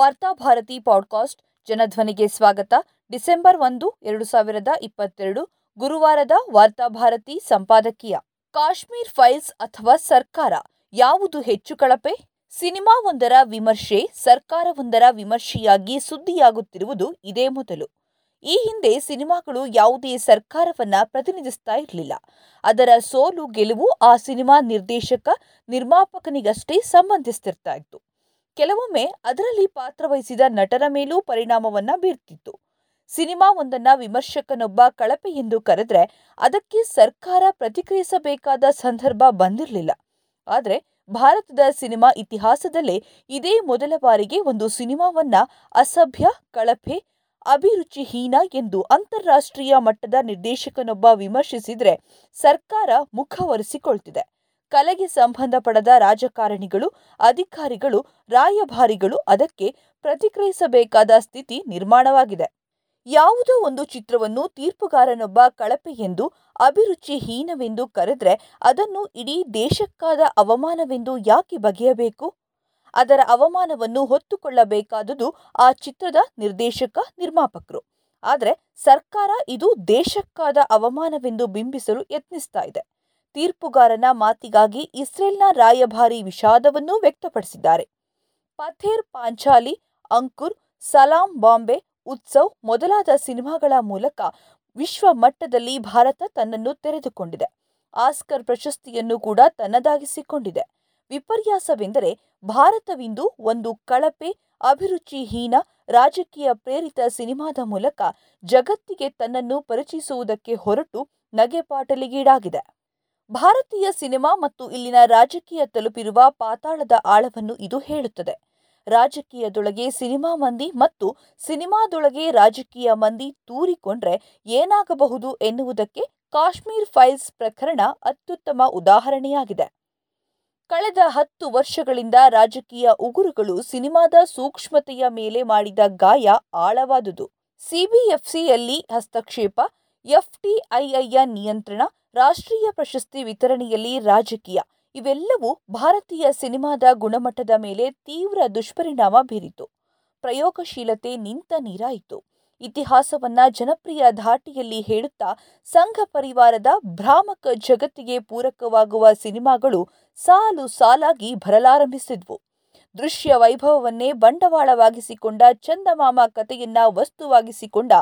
Varthabharati podcast ಜನಧ್ವನಿಗೆ ಸ್ವಾಗತ. December ಒಂದು, ಎರಡು ಸಾವಿರದ ಇಪ್ಪತ್ತೆರಡು, ಗುರುವಾರದ ವಾರ್ತಾಭಾರತಿ ಸಂಪಾದಕೀಯ. ಕಾಶ್ಮೀರ್ ಫೈಲ್ಸ್ ಅಥವಾ ಸರ್ಕಾರ, ಯಾವುದು ಹೆಚ್ಚು ಕಳಪೆ? ಸಿನಿಮಾವೊಂದರ ವಿಮರ್ಶೆ ಸರ್ಕಾರವೊಂದರ ವಿಮರ್ಶೆಯಾಗಿ ಸುದ್ದಿಯಾಗುತ್ತಿರುವುದು ಇದೇ ಮೊದಲು. ಈ ಹಿಂದೆ ಸಿನಿಮಾಗಳು ಯಾವುದೇ ಸರ್ಕಾರವನ್ನ ಪ್ರತಿನಿಧಿಸ್ತಾ ಇರಲಿಲ್ಲ. ಅದರ ಸೋಲು ಗೆಲುವು ಆ ಸಿನಿಮಾ ನಿರ್ದೇಶಕ, ನಿರ್ಮಾಪಕನಿಗಷ್ಟೇ ಸಂಬಂಧಿಸ್ತಿರ್ತಾ ಇತ್ತು. ಕೆಲವೊಮ್ಮೆ ಅದರಲ್ಲಿ ಪಾತ್ರವಹಿಸಿದ ನಟರ ಮೇಲೂ ಪರಿಣಾಮವನ್ನ ಬೀರ್ತಿತ್ತು. ಸಿನಿಮಾವೊಂದನ್ನ ವಿಮರ್ಶಕನೊಬ್ಬ ಕಳಪೆ ಎಂದು ಕರೆದ್ರೆ ಅದಕ್ಕೆ ಸರ್ಕಾರ ಪ್ರತಿಕ್ರಿಯಿಸಬೇಕಾದ ಸಂದರ್ಭ ಬಂದಿರಲಿಲ್ಲ. ಆದರೆ ಭಾರತದ ಸಿನಿಮಾ ಇತಿಹಾಸದಲ್ಲೇ ಇದೇ ಮೊದಲ ಬಾರಿಗೆ ಒಂದು ಸಿನಿಮಾವನ್ನ ಅಸಭ್ಯ, ಕಳಪೆ, ಅಭಿರುಚಿಹೀನ ಎಂದು ಅಂತಾರಾಷ್ಟ್ರೀಯ ಮಟ್ಟದ ನಿರ್ದೇಶಕನೊಬ್ಬ ವಿಮರ್ಶಿಸಿದ್ರೆ ಸರ್ಕಾರ ಮುಖ ಒರೆಸಿಕೊಳ್ತಿದೆ. ಕಲೆಗೆ ಸಂಬಂಧಪಡದ ರಾಜಕಾರಣಿಗಳು, ಅಧಿಕಾರಿಗಳು, ರಾಯಭಾರಿಗಳು ಅದಕ್ಕೆ ಪ್ರತಿಕ್ರಿಯಿಸಬೇಕಾದ ಸ್ಥಿತಿ ನಿರ್ಮಾಣವಾಗಿದೆ. ಯಾವುದೋ ಒಂದು ಚಿತ್ರವನ್ನು ತೀರ್ಪುಗಾರನೊಬ್ಬ ಕಳಪೆ ಎಂದು ಅಭಿರುಚಿಹೀನವೆಂದು ಕರೆದ್ರೆ ಅದನ್ನು ಇಡೀ ದೇಶಕ್ಕಾದ ಅವಮಾನವೆಂದು ಯಾಕೆ ಬಗೆಯಬೇಕು? ಅದರ ಅವಮಾನವನ್ನು ಹೊತ್ತುಕೊಳ್ಳಬೇಕಾದುದು ಆ ಚಿತ್ರದ ನಿರ್ದೇಶಕ, ನಿರ್ಮಾಪಕರು. ಆದರೆ ಸರ್ಕಾರ ಇದು ದೇಶಕ್ಕಾದ ಅವಮಾನವೆಂದು ಬಿಂಬಿಸಲು ಯತ್ನಿಸ್ತಾ ಇದೆ. ತೀರ್ಪುಗಾರನ ಮಾತಿಗಾಗಿ ಇಸ್ರೇಲ್ನ ರಾಯಭಾರಿ ವಿಷಾದವನ್ನೂ ವ್ಯಕ್ತಪಡಿಸಿದ್ದಾರೆ. ಪಥೇರ್ ಪಾಂಚಾಲಿ, ಅಂಕುರ್, ಸಲಾಂ ಬಾಂಬೆ, ಉತ್ಸವ್ ಮೊದಲಾದ ಸಿನಿಮಾಗಳ ಮೂಲಕ ವಿಶ್ವ ಮಟ್ಟದಲ್ಲಿ ಭಾರತ ತನ್ನನ್ನು ತೆರೆದುಕೊಂಡಿದೆ. ಆಸ್ಕರ್ ಪ್ರಶಸ್ತಿಯನ್ನು ಕೂಡ ತನ್ನದಾಗಿಸಿಕೊಂಡಿದೆ. ವಿಪರ್ಯಾಸವೆಂದರೆ ಭಾರತವಿಂದು ಒಂದು ಕಳಪೆ, ಅಭಿರುಚಿಹೀನ, ರಾಜಕೀಯ ಪ್ರೇರಿತ ಸಿನಿಮಾದ ಮೂಲಕ ಜಗತ್ತಿಗೆ ತನ್ನನ್ನು ಪರಿಚಯಿಸುವುದಕ್ಕೆ ಹೊರಟು ನಗೆಪಾಟಲಿಗೀಡಾಗಿದೆ. ಭಾರತೀಯ ಸಿನಿಮಾ ಮತ್ತು ಇಲ್ಲಿನ ರಾಜಕೀಯ ತಲುಪಿರುವ ಪಾತಾಳದ ಆಳವನ್ನು ಇದು ಹೇಳುತ್ತದೆ. ರಾಜಕೀಯದೊಳಗೆ ಸಿನಿಮಾ ಮಂದಿ ಮತ್ತು ಸಿನಿಮಾದೊಳಗೆ ರಾಜಕೀಯ ಮಂದಿ ತೂರಿಕೊಂಡ್ರೆ ಏನಾಗಬಹುದು ಎನ್ನುವುದಕ್ಕೆ ಕಾಶ್ಮೀರ್ ಫೈಲ್ಸ್ ಪ್ರಕರಣ ಅತ್ಯುತ್ತಮ ಉದಾಹರಣೆಯಾಗಿದೆ. ಕಳೆದ ಹತ್ತು ವರ್ಷಗಳಿಂದ ರಾಜಕೀಯ ಉಗುರುಗಳು ಸಿನಿಮಾದ ಸೂಕ್ಷ್ಮತೆಯ ಮೇಲೆ ಮಾಡಿದ ಗಾಯ ಆಳವಾದುದು. ಸಿಬಿಎಫ್ಸಿಯಲ್ಲಿ ಹಸ್ತಕ್ಷೇಪ ಎಫ್ಟಿಐಐಯ ನಿಯಂತ್ರಣ, ರಾಷ್ಟ್ರೀಯ ಪ್ರಶಸ್ತಿ ವಿತರಣೆಯಲ್ಲಿ ರಾಜಕೀಯ, ಇವೆಲ್ಲವೂ ಭಾರತೀಯ ಸಿನಿಮಾದ ಗುಣಮಟ್ಟದ ಮೇಲೆ ತೀವ್ರ ದುಷ್ಪರಿಣಾಮ ಬೀರಿತು. ಪ್ರಯೋಗಶೀಲತೆ ನಿಂತ ನೀರಾಯಿತು. ಇತಿಹಾಸವನ್ನ ಜನಪ್ರಿಯ ಧಾಟಿಯಲ್ಲಿ ಹೇಳುತ್ತಾ, ಸಂಘ ಪರಿವಾರದ ಭ್ರಾಮಕ ಜಗತ್ತಿಗೆ ಪೂರಕವಾಗುವ ಸಿನಿಮಾಗಳು ಸಾಲು ಸಾಲಾಗಿ ಬರಲಾರಂಭಿಸಿದ್ವು. ದೃಶ್ಯ ವೈಭವವನ್ನೇ ಬಂಡವಾಳವಾಗಿಸಿಕೊಂಡ ಚಂದಮಾಮ ಕಥೆಯನ್ನ ವಸ್ತುವಾಗಿಸಿಕೊಂಡ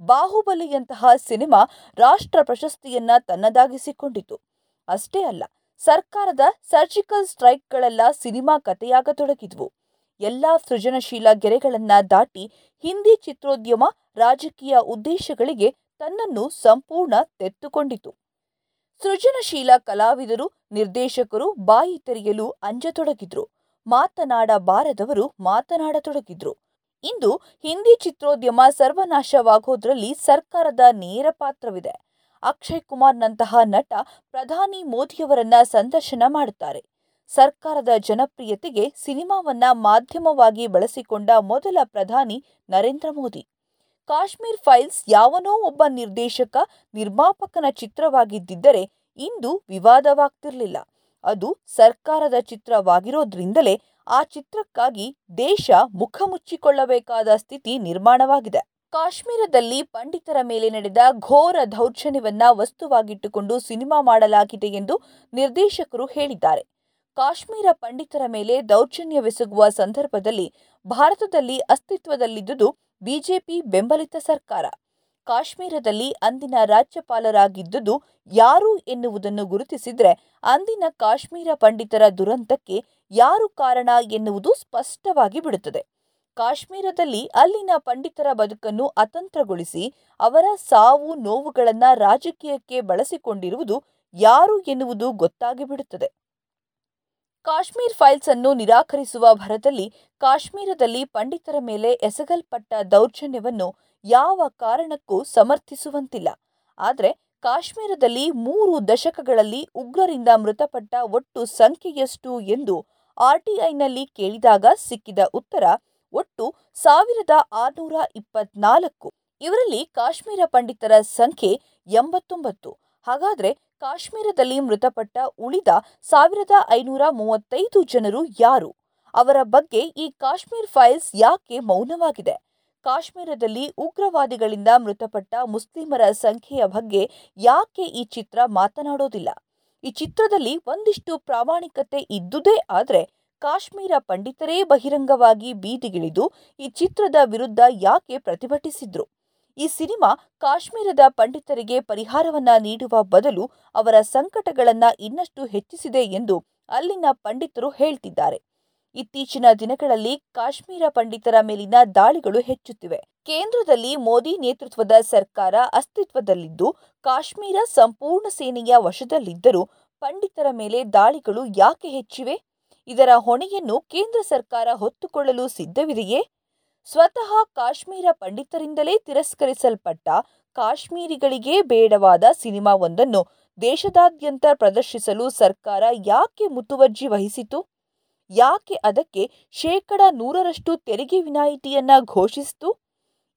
ಬಾಹುಬಲಿಯಂತಹ ಸಿನಿಮಾ ರಾಷ್ಟ್ರ ಪ್ರಶಸ್ತಿಯನ್ನ ತನ್ನದಾಗಿಸಿಕೊಂಡಿತು. ಅಷ್ಟೇ ಅಲ್ಲ, ಸರ್ಕಾರದ ಸರ್ಜಿಕಲ್ ಸ್ಟ್ರೈಕ್ಗಳೆಲ್ಲ ಸಿನಿಮಾ ಕಥೆಯಾಗತೊಡಗಿದ್ವು. ಎಲ್ಲಾ ಸೃಜನಶೀಲ ಗೆರೆಗಳನ್ನ ದಾಟಿ ಹಿಂದಿ ಚಿತ್ರೋದ್ಯಮ ರಾಜಕೀಯ ಉದ್ದೇಶಗಳಿಗೆ ತನ್ನನ್ನು ಸಂಪೂರ್ಣ ತೆತ್ತುಕೊಂಡಿತು. ಸೃಜನಶೀಲ ಕಲಾವಿದರು, ನಿರ್ದೇಶಕರು ಬಾಯಿ ತೆರೆಯಲು ಅಂಜತೊಡಗಿದ್ರು. ಮಾತನಾಡಬಾರದವರು ಮಾತನಾಡತೊಡಗಿದ್ರು. ಇಂದು ಹಿಂದಿ ಚಿತ್ರೋದ್ಯಮ ಸರ್ವನಾಶವಾಗೋದ್ರಲ್ಲಿ ಸರ್ಕಾರದ ನೇರ ಪಾತ್ರವಿದೆ. ಅಕ್ಷಯ್ ಕುಮಾರ್ನಂತಹ ನಟ ಪ್ರಧಾನಿ ಮೋದಿಯವರನ್ನ ಸಂದರ್ಶನ ಮಾಡುತ್ತಾರೆ. ಸರ್ಕಾರದ ಜನಪ್ರಿಯತೆಗೆ ಸಿನಿಮಾವನ್ನ ಮಾಧ್ಯಮವಾಗಿ ಬಳಸಿಕೊಂಡ ಮೊದಲ ಪ್ರಧಾನಿ ನರೇಂದ್ರ ಮೋದಿ. ಕಾಶ್ಮೀರ್ ಫೈಲ್ಸ್ ಯಾವನೋ ಒಬ್ಬ ನಿರ್ದೇಶಕ, ನಿರ್ಮಾಪಕನ ಚಿತ್ರವಾಗಿದ್ದಿದ್ದರೆ ಇಂದು ವಿವಾದವಾಗ್ತಿರಲಿಲ್ಲ. ಅದು ಸರ್ಕಾರದ ಚಿತ್ರವಾಗಿರೋದ್ರಿಂದಲೇ ಆ ಚಿತ್ರಕ್ಕಾಗಿ ದೇಶ ಮುಖ ಮುಚ್ಚಿಕೊಳ್ಳಬೇಕಾದ ಸ್ಥಿತಿ ನಿರ್ಮಾಣವಾಗಿದೆ. ಕಾಶ್ಮೀರದಲ್ಲಿ ಪಂಡಿತರ ಮೇಲೆ ನಡೆದ ಘೋರ ದೌರ್ಜನ್ಯವನ್ನ ವಸ್ತುವಾಗಿಟ್ಟುಕೊಂಡು ಸಿನಿಮಾ ಮಾಡಲಾಗಿದೆ ಎಂದು ನಿರ್ದೇಶಕರು ಹೇಳಿದ್ದಾರೆ. ಕಾಶ್ಮೀರ ಪಂಡಿತರ ಮೇಲೆ ದೌರ್ಜನ್ಯವೆಸಗುವ ಸಂದರ್ಭದಲ್ಲಿ ಭಾರತದಲ್ಲಿ ಅಸ್ತಿತ್ವದಲ್ಲಿದ್ದುದು ಬಿಜೆಪಿ ಬೆಂಬಲಿತ ಸರ್ಕಾರ. ಕಾಶ್ಮೀರದಲ್ಲಿ ಅಂದಿನ ರಾಜ್ಯಪಾಲರಾಗಿದ್ದುದು ಯಾರು ಎನ್ನುವುದನ್ನು ಗುರುತಿಸಿದರೆ ಅಂದಿನ ಕಾಶ್ಮೀರ ಪಂಡಿತರ ದುರಂತಕ್ಕೆ ಯಾರು ಕಾರಣ ಎನ್ನುವುದು ಸ್ಪಷ್ಟವಾಗಿ ಬಿಡುತ್ತದೆ. ಕಾಶ್ಮೀರದಲ್ಲಿ ಅಲ್ಲಿನ ಪಂಡಿತರ ಬದುಕನ್ನು ಅತಂತ್ರಗೊಳಿಸಿ ಅವರ ಸಾವು ನೋವುಗಳನ್ನು ರಾಜಕೀಯಕ್ಕೆ ಬಳಸಿಕೊಂಡಿರುವುದು ಯಾರು ಎನ್ನುವುದು ಗೊತ್ತಾಗಿಬಿಡುತ್ತದೆ ಕಾಶ್ಮೀರ್ ಫೈಲ್ಸ್ ಅನ್ನು ನಿರಾಕರಿಸುವ ಭರದಲ್ಲಿ ಕಾಶ್ಮೀರದಲ್ಲಿ ಪಂಡಿತರ ಮೇಲೆ ಎಸಗಲ್ಪಟ್ಟ ದೌರ್ಜನ್ಯವನ್ನು ಯಾವ ಕಾರಣಕ್ಕೂ ಸಮರ್ಥಿಸುವಂತಿಲ್ಲ. ಆದರೆ ಕಾಶ್ಮೀರದಲ್ಲಿ ಮೂರು ದಶಕಗಳಲ್ಲಿ ಉಗ್ರರಿಂದ ಮೃತಪಟ್ಟ ಒಟ್ಟು ಸಂಖ್ಯೆಯಷ್ಟು ಎಂದು ಆರ್ಟಿಐನಲ್ಲಿ ಕೇಳಿದಾಗ ಸಿಕ್ಕಿದ ಉತ್ತರ ಒಟ್ಟು ಸಾವಿರದ ಆರುನೂರ ಇಪ್ಪತ್ನಾಲ್ಕು. ಇವರಲ್ಲಿ ಕಾಶ್ಮೀರ ಪಂಡಿತರ ಸಂಖ್ಯೆ ಎಂಬತ್ತೊಂಬತ್ತು. ಹಾಗಾದರೆ ಕಾಶ್ಮೀರದಲ್ಲಿ ಮೃತಪಟ್ಟ ಉಳಿದ ಸಾವಿರದ ಐನೂರ ಮೂವತ್ತೈದು ಜನರು ಯಾರು? ಅವರ ಬಗ್ಗೆ ಈ ಕಾಶ್ಮೀರ್ ಫೈಲ್ಸ್ ಯಾಕೆ ಮೌನವಾಗಿದೆ? ಕಾಶ್ಮೀರದಲ್ಲಿ ಉಗ್ರವಾದಿಗಳಿಂದ ಮೃತಪಟ್ಟ ಮುಸ್ಲಿಮರ ಸಂಖ್ಯೆಯ ಬಗ್ಗೆ ಯಾಕೆ ಈ ಚಿತ್ರ ಮಾತನಾಡೋದಿಲ್ಲ? ಈ ಚಿತ್ರದಲ್ಲಿ ಒಂದಿಷ್ಟು ಪ್ರಾಮಾಣಿಕತೆ ಇದ್ದುದೇ ಆದರೆ ಕಾಶ್ಮೀರ ಪಂಡಿತರೇ ಬಹಿರಂಗವಾಗಿ ಬೀದಿಗಿಳಿದು ಈ ಚಿತ್ರದ ವಿರುದ್ಧ ಯಾಕೆ ಪ್ರತಿಭಟಿಸಿದ್ರು? ಈ ಸಿನಿಮಾ ಕಾಶ್ಮೀರದ ಪಂಡಿತರಿಗೆ ಪರಿಹಾರವನ್ನ ನೀಡುವ ಬದಲು ಅವರ ಸಂಕಟಗಳನ್ನ ಇನ್ನಷ್ಟು ಹೆಚ್ಚಿಸಿದೆ ಎಂದು ಅಲ್ಲಿನ ಪಂಡಿತರು ಹೇಳ್ತಿದ್ದಾರೆ. ಇತ್ತೀಚಿನ ದಿನಗಳಲ್ಲಿ ಕಾಶ್ಮೀರ ಪಂಡಿತರ ಮೇಲಿನ ದಾಳಿಗಳು ಹೆಚ್ಚುತ್ತಿವೆ. ಕೇಂದ್ರದಲ್ಲಿ ಮೋದಿ ನೇತೃತ್ವದ ಸರ್ಕಾರ ಅಸ್ತಿತ್ವದಲ್ಲಿದ್ದು, ಕಾಶ್ಮೀರ ಸಂಪೂರ್ಣ ಸೇನೆಯ ವಶದಲ್ಲಿದ್ದರೂ ಪಂಡಿತರ ಮೇಲೆ ದಾಳಿಗಳು ಯಾಕೆ ಹೆಚ್ಚಿವೆ? ಇದರ ಹೊಣೆಯನ್ನು ಕೇಂದ್ರ ಸರ್ಕಾರ ಹೊತ್ತುಕೊಳ್ಳಲು ಸಿದ್ಧವಿದೆಯೇ? ಸ್ವತಃ ಕಾಶ್ಮೀರ ಪಂಡಿತರಿಂದಲೇ ತಿರಸ್ಕರಿಸಲ್ಪಟ್ಟ ಕಾಶ್ಮೀರಿಗಳಿಗೆ ಬೇಡವಾದ ಸಿನಿಮಾವೊಂದನ್ನು ದೇಶದಾದ್ಯಂತ ಪ್ರದರ್ಶಿಸಲು ಸರ್ಕಾರ ಯಾಕೆ ಮುತುವರ್ಜಿ ವಹಿಸಿತು? ಯಾಕೆ ಅದಕ್ಕೆ ಶೇಕಡ ನೂರರಷ್ಟು ತೆರಿಗೆ ವಿನಾಯಿತಿಯನ್ನ ಘೋಷಿಸಿತು?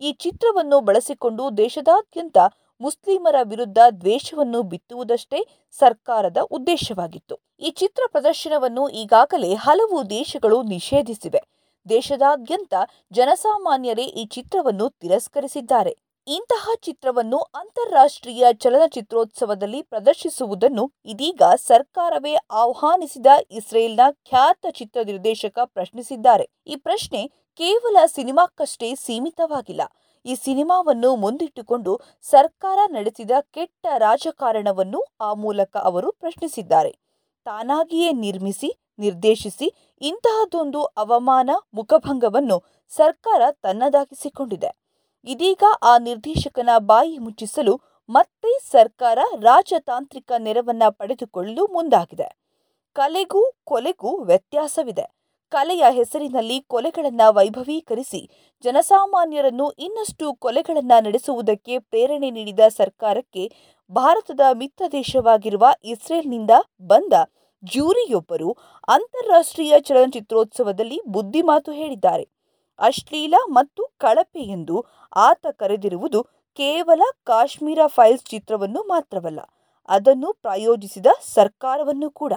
ಈ ಚಿತ್ರವನ್ನು ಬಳಸಿಕೊಂಡು ದೇಶದಾದ್ಯಂತ ಮುಸ್ಲಿಮರ ವಿರುದ್ಧ ದ್ವೇಷವನ್ನು ಬಿತ್ತುವುದಷ್ಟೇ ಸರ್ಕಾರದ ಉದ್ದೇಶವಾಗಿತ್ತು. ಈ ಚಿತ್ರ ಪ್ರದರ್ಶನವನ್ನು ಈಗಾಗಲೇ ಹಲವು ದೇಶಗಳು ನಿಷೇಧಿಸಿವೆ. ದೇಶದಾದ್ಯಂತ ಜನಸಾಮಾನ್ಯರೇ ಈ ಚಿತ್ರವನ್ನು ತಿರಸ್ಕರಿಸಿದ್ದಾರೆ. ಇಂತಹ ಚಿತ್ರವನ್ನು ಅಂತಾರಾಷ್ಟ್ರೀಯ ಚಲನಚಿತ್ರೋತ್ಸವದಲ್ಲಿ ಪ್ರದರ್ಶಿಸುವುದನ್ನು ಇದೀಗ ಸರ್ಕಾರವೇ ಆಹ್ವಾನಿಸಿದ ಇಸ್ರೇಲ್ನ ಖ್ಯಾತ ಚಿತ್ರ ನಿರ್ದೇಶಕ ಪ್ರಶ್ನಿಸಿದ್ದಾರೆ. ಈ ಪ್ರಶ್ನೆ ಕೇವಲ ಸಿನಿಮಾಕ್ಕಷ್ಟೇ ಸೀಮಿತವಾಗಿಲ್ಲ. ಈ ಸಿನಿಮಾವನ್ನು ಮುಂದಿಟ್ಟುಕೊಂಡು ಸರ್ಕಾರ ನಡೆಸಿದ ಕೆಟ್ಟ ರಾಜಕಾರಣವನ್ನು ಆ ಮೂಲಕ ಅವರು ಪ್ರಶ್ನಿಸಿದ್ದಾರೆ. ತಾನಾಗಿಯೇ ನಿರ್ಮಿಸಿ, ನಿರ್ದೇಶಿಸಿ ಇಂತಹದೊಂದು ಅವಮಾನ ಮುಖಭಂಗವನ್ನು ಸರ್ಕಾರ ತನ್ನದಾಗಿಸಿಕೊಂಡಿದೆ. ಇದೀಗ ಆ ನಿರ್ದೇಶಕನ ಬಾಯಿ ಮುಚ್ಚಿಸಲು ಮತ್ತೆ ಸರ್ಕಾರ ರಾಜತಾಂತ್ರಿಕ ನೆರವನ್ನ ಪಡೆದುಕೊಳ್ಳಲು ಮುಂದಾಗಿದೆ. ಕಲೆಗೂ ಕೊಲೆಗೂ ವ್ಯತ್ಯಾಸವಿದೆ. ಕಲೆಯ ಹೆಸರಿನಲ್ಲಿ ಕೊಲೆಗಳನ್ನು ವೈಭವೀಕರಿಸಿ ಜನಸಾಮಾನ್ಯರನ್ನು ಇನ್ನಷ್ಟು ಕೊಲೆಗಳನ್ನು ನಡೆಸುವುದಕ್ಕೆ ಪ್ರೇರಣೆ ನೀಡಿದ ಸರ್ಕಾರಕ್ಕೆ ಭಾರತದ ಮಿತ್ರ ದೇಶವಾಗಿರುವ ಇಸ್ರೇಲ್ನಿಂದ ಬಂದ ಜ್ಯೂರಿಯೊಬ್ಬರು ಅಂತಾರಾಷ್ಟ್ರೀಯ ಚಲನಚಿತ್ರೋತ್ಸವದಲ್ಲಿ ಬುದ್ಧಿಮಾತು ಹೇಳಿದ್ದಾರೆ. ಅಶ್ಲೀಲ ಮತ್ತು ಕಳಪೆ ಎಂದು ಆತ ಕರೆದಿರುವುದು ಕೇವಲ ಕಾಶ್ಮೀರ ಫೈಲ್ಸ್ ಚಿತ್ರವನ್ನು ಮಾತ್ರವಲ್ಲ, ಅದನ್ನು ಪ್ರಾಯೋಜಿಸಿದ ಸರ್ಕಾರವನ್ನು ಕೂಡ.